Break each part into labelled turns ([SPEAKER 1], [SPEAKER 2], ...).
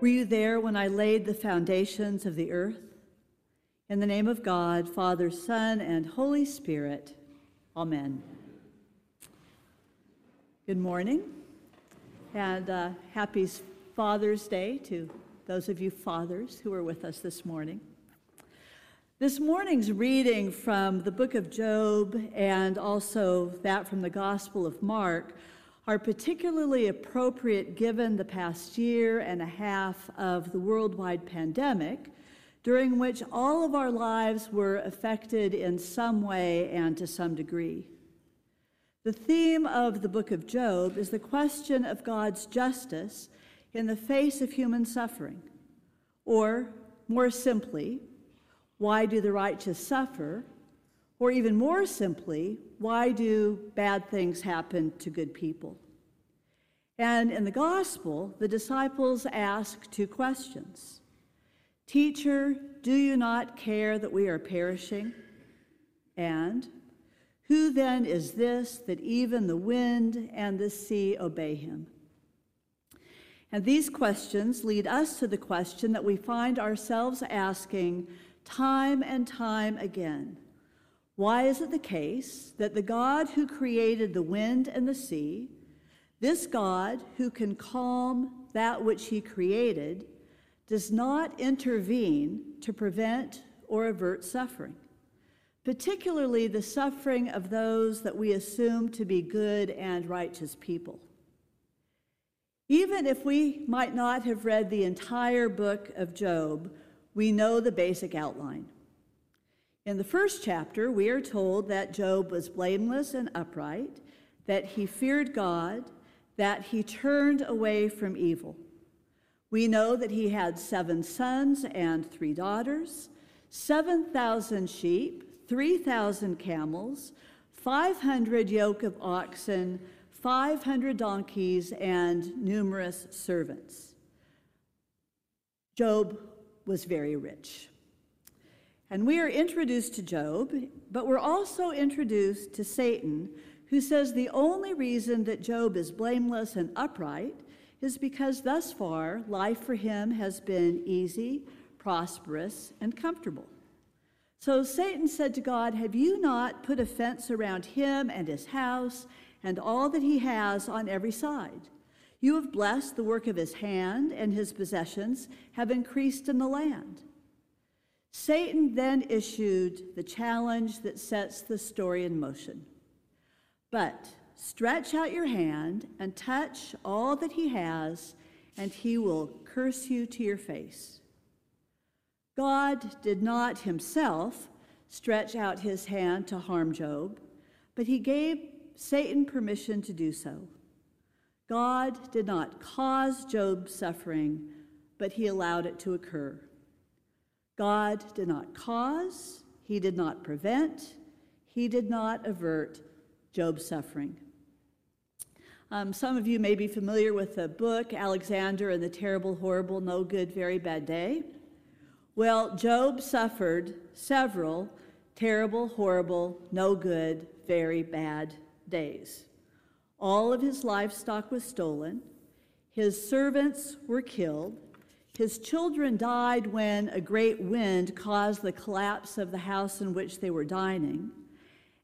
[SPEAKER 1] Were you there when I laid the foundations of the earth? In the name of God, Father, Son, and Holy Spirit, Amen. Good morning, and uh, happy Father's Day to those of you fathers who are with us this morning. This morning's reading from the book of Job and also that from the Gospel of Mark are particularly appropriate given the past year and a half of the worldwide pandemic, during which all of our lives were affected in some way and to some degree. The theme of the book of Job is the question of God's justice in the face of human suffering. Or, more simply, why do the righteous suffer? Or even more simply, why do bad things happen to good people? And in the gospel, the disciples ask two questions Teacher, do you not care that we are perishing? And who then is this that even the wind and the sea obey him? And these questions lead us to the question that we find ourselves asking time and time again why is it the case that the God who created the wind and the sea, this God who can calm that which he created, does not intervene to prevent or avert suffering, particularly the suffering of those that we assume to be good and righteous people? Even if we might not have read the entire book of Job, we know the basic outline. In the first chapter, we are told that Job was blameless and upright, that he feared God, that he turned away from evil. We know that he had seven sons and three daughters, 7,000 sheep, 3,000 camels, 500 yoke of oxen, 500 donkeys, and numerous servants. Job was very rich. And we are introduced to Job, but we're also introduced to Satan, who says the only reason that Job is blameless and upright is because thus far life for him has been easy, prosperous, and comfortable. So Satan said to God, Have you not put a fence around him and his house and all that he has on every side? You have blessed the work of his hand, and his possessions have increased in the land. Satan then issued the challenge that sets the story in motion. But stretch out your hand and touch all that he has, and he will curse you to your face. God did not himself stretch out his hand to harm Job, but he gave Satan permission to do so. God did not cause Job's suffering, but he allowed it to occur. God did not cause, he did not prevent, he did not avert Job's suffering. Um, some of you may be familiar with the book Alexander and the Terrible, Horrible, No Good, Very Bad Day. Well, Job suffered several terrible, horrible, no good, very bad days. All of his livestock was stolen, his servants were killed, his children died when a great wind caused the collapse of the house in which they were dining.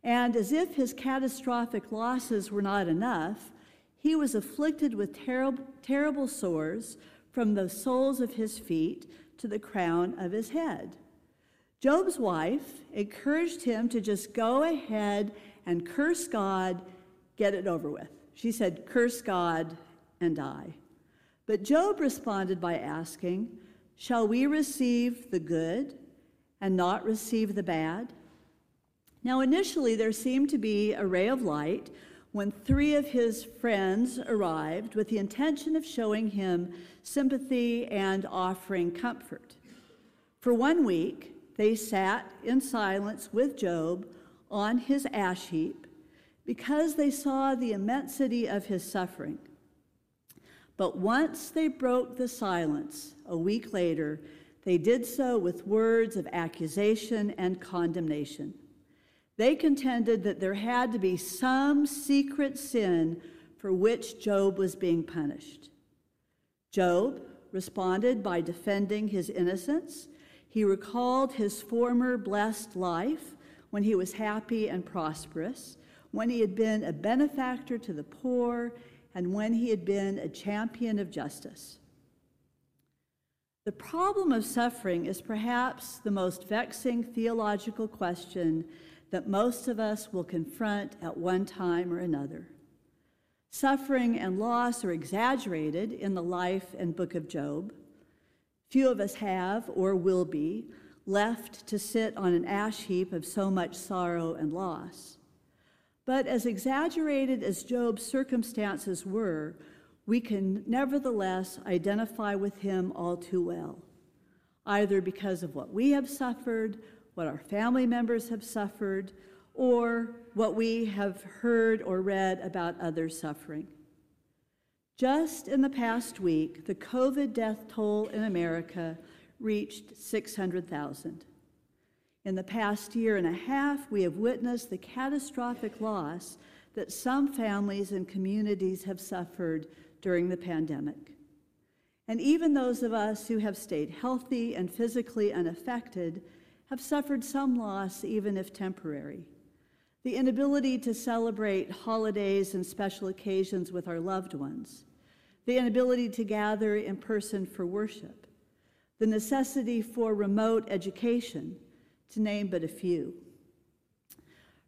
[SPEAKER 1] And as if his catastrophic losses were not enough, he was afflicted with terrible, terrible sores from the soles of his feet to the crown of his head. Job's wife encouraged him to just go ahead and curse God, get it over with. She said, Curse God and die. But Job responded by asking, Shall we receive the good and not receive the bad? Now, initially, there seemed to be a ray of light when three of his friends arrived with the intention of showing him sympathy and offering comfort. For one week, they sat in silence with Job on his ash heap because they saw the immensity of his suffering. But once they broke the silence, a week later, they did so with words of accusation and condemnation. They contended that there had to be some secret sin for which Job was being punished. Job responded by defending his innocence. He recalled his former blessed life when he was happy and prosperous, when he had been a benefactor to the poor, and when he had been a champion of justice. The problem of suffering is perhaps the most vexing theological question that most of us will confront at one time or another. Suffering and loss are exaggerated in the life and book of Job. Few of us have, or will be, left to sit on an ash heap of so much sorrow and loss. But as exaggerated as Job's circumstances were, we can nevertheless identify with him all too well, either because of what we have suffered, what our family members have suffered, or what we have heard or read about others suffering. Just in the past week, the COVID death toll in America reached 600,000. In the past year and a half, we have witnessed the catastrophic loss that some families and communities have suffered during the pandemic. And even those of us who have stayed healthy and physically unaffected have suffered some loss, even if temporary. The inability to celebrate holidays and special occasions with our loved ones, the inability to gather in person for worship, the necessity for remote education, to name but a few.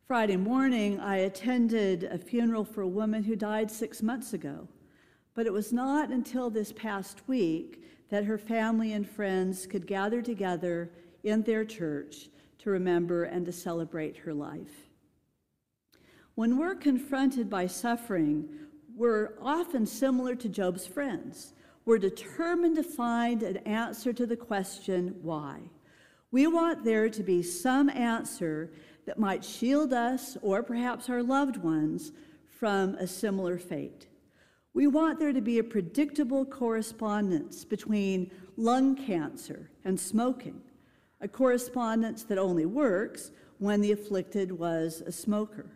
[SPEAKER 1] Friday morning, I attended a funeral for a woman who died six months ago, but it was not until this past week that her family and friends could gather together in their church to remember and to celebrate her life. When we're confronted by suffering, we're often similar to Job's friends. We're determined to find an answer to the question, why? We want there to be some answer that might shield us or perhaps our loved ones from a similar fate. We want there to be a predictable correspondence between lung cancer and smoking, a correspondence that only works when the afflicted was a smoker.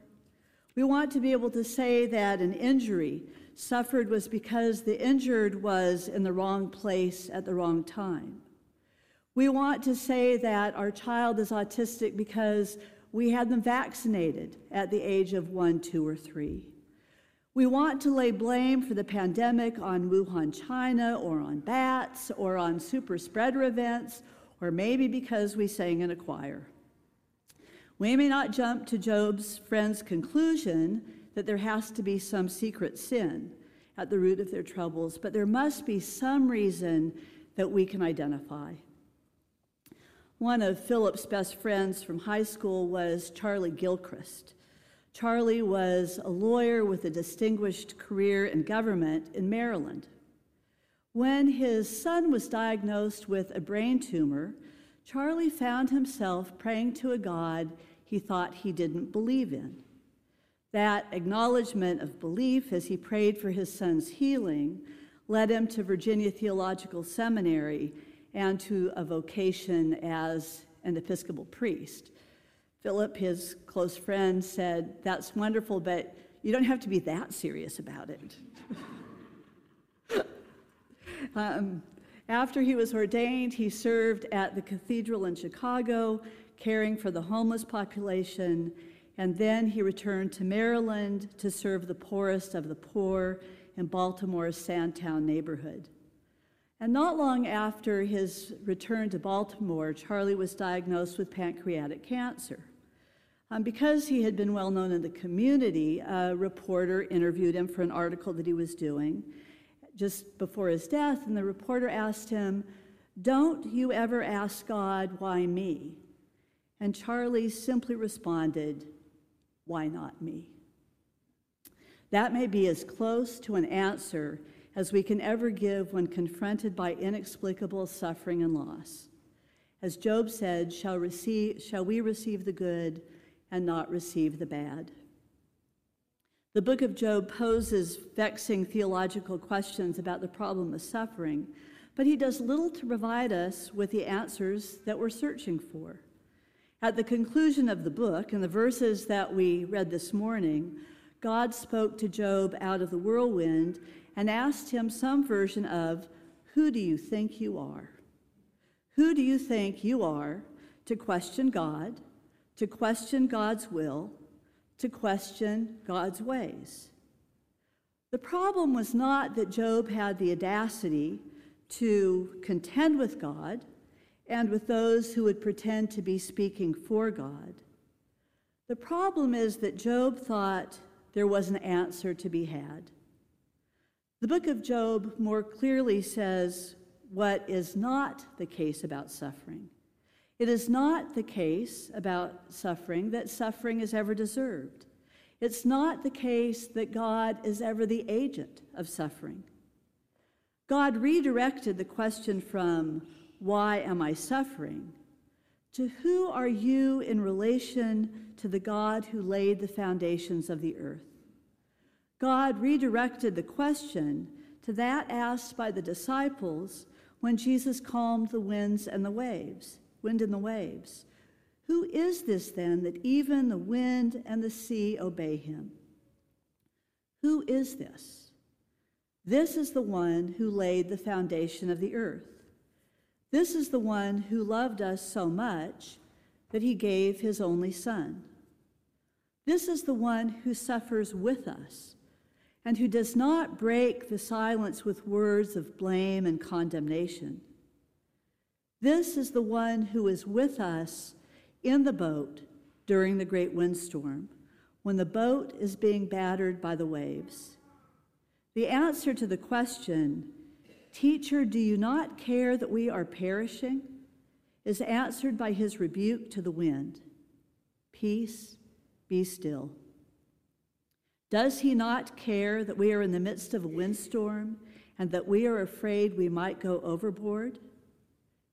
[SPEAKER 1] We want to be able to say that an injury suffered was because the injured was in the wrong place at the wrong time. We want to say that our child is autistic because we had them vaccinated at the age of one, two, or three. We want to lay blame for the pandemic on Wuhan, China, or on bats, or on super spreader events, or maybe because we sang in a choir. We may not jump to Job's friend's conclusion that there has to be some secret sin at the root of their troubles, but there must be some reason that we can identify. One of Philip's best friends from high school was Charlie Gilchrist. Charlie was a lawyer with a distinguished career in government in Maryland. When his son was diagnosed with a brain tumor, Charlie found himself praying to a God he thought he didn't believe in. That acknowledgement of belief as he prayed for his son's healing led him to Virginia Theological Seminary and to a vocation as an Episcopal priest. Philip, his close friend, said, That's wonderful, but you don't have to be that serious about it. Um, after he was ordained, he served at the cathedral in Chicago, caring for the homeless population, and then he returned to Maryland to serve the poorest of the poor in Baltimore's Sandtown neighborhood. And not long after his return to Baltimore, Charlie was diagnosed with pancreatic cancer. Um, because he had been well known in the community, a reporter interviewed him for an article that he was doing just before his death, and the reporter asked him, Don't you ever ask God, why me? And Charlie simply responded, Why not me? That may be as close to an answer as we can ever give when confronted by inexplicable suffering and loss. As Job said, shall, receive, shall we receive the good and not receive the bad? The book of Job poses vexing theological questions about the problem of suffering, but he does little to provide us with the answers that we're searching for. At the conclusion of the book, in the verses that we read this morning, God spoke to Job out of the whirlwind and asked him some version of, Who do you think you are? Who do you think you are to question God, to question God's will, to question God's ways? The problem was not that Job had the audacity to contend with God and with those who would pretend to be speaking for God. The problem is that Job thought there was an answer to be had. The book of Job more clearly says what is not the case about suffering. It is not the case about suffering that suffering is ever deserved. It's not the case that God is ever the agent of suffering. God redirected the question from, Why am I suffering? to Who are you in relation to the God who laid the foundations of the earth? God redirected the question to that asked by the disciples when Jesus calmed the winds and the waves, wind and the waves. Who is this then that even the wind and the sea obey him? Who is this? This is the one who laid the foundation of the earth. This is the one who loved us so much that he gave his only Son. This is the one who suffers with us and who does not break the silence with words of blame and condemnation. This is the one who is with us in the boat during the great windstorm, when the boat is being battered by the waves. The answer to the question, Teacher, do you not care that we are perishing? is answered by his rebuke to the wind Peace, be still. Does he not care that we are in the midst of a windstorm and that we are afraid we might go overboard?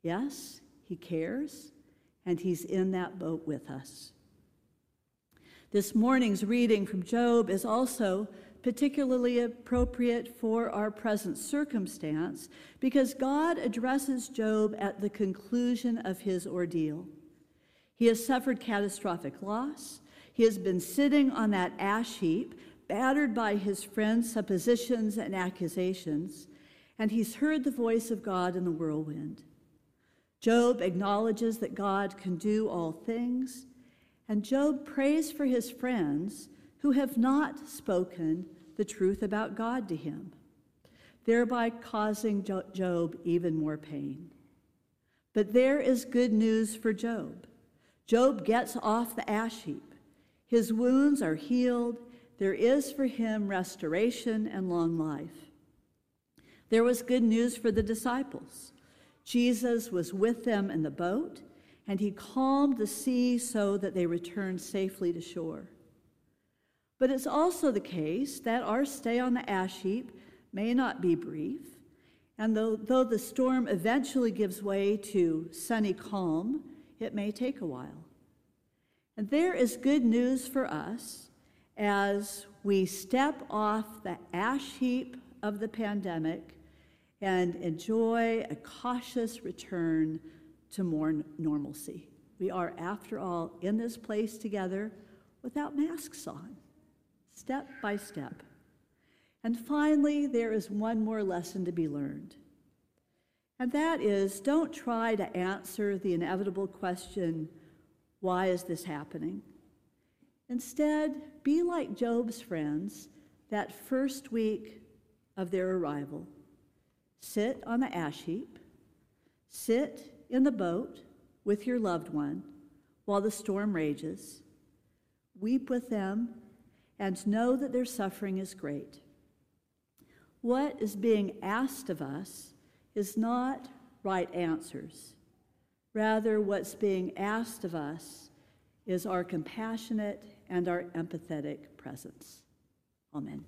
[SPEAKER 1] Yes, he cares, and he's in that boat with us. This morning's reading from Job is also particularly appropriate for our present circumstance because God addresses Job at the conclusion of his ordeal. He has suffered catastrophic loss. He has been sitting on that ash heap battered by his friends' suppositions and accusations, and he's heard the voice of God in the whirlwind. Job acknowledges that God can do all things, and Job prays for his friends who have not spoken the truth about God to him, thereby causing Job even more pain. But there is good news for Job. Job gets off the ash heap. His wounds are healed, there is for him restoration and long life. There was good news for the disciples. Jesus was with them in the boat, and he calmed the sea so that they returned safely to shore. But it's also the case that our stay on the ash heap may not be brief, and though, though the storm eventually gives way to sunny calm, it may take a while. And there is good news for us as we step off the ash heap of the pandemic and enjoy a cautious return to more normalcy. We are, after all, in this place together without masks on, step by step. And finally, there is one more lesson to be learned. And that is don't try to answer the inevitable question why is this happening? Instead, be like Job's friends that first week of their arrival. Sit on the ash heap, sit in the boat with your loved one while the storm rages, weep with them, and know that their suffering is great. What is being asked of us is not right answers. Rather, what's being asked of us is our compassionate and our empathetic presence. Amen.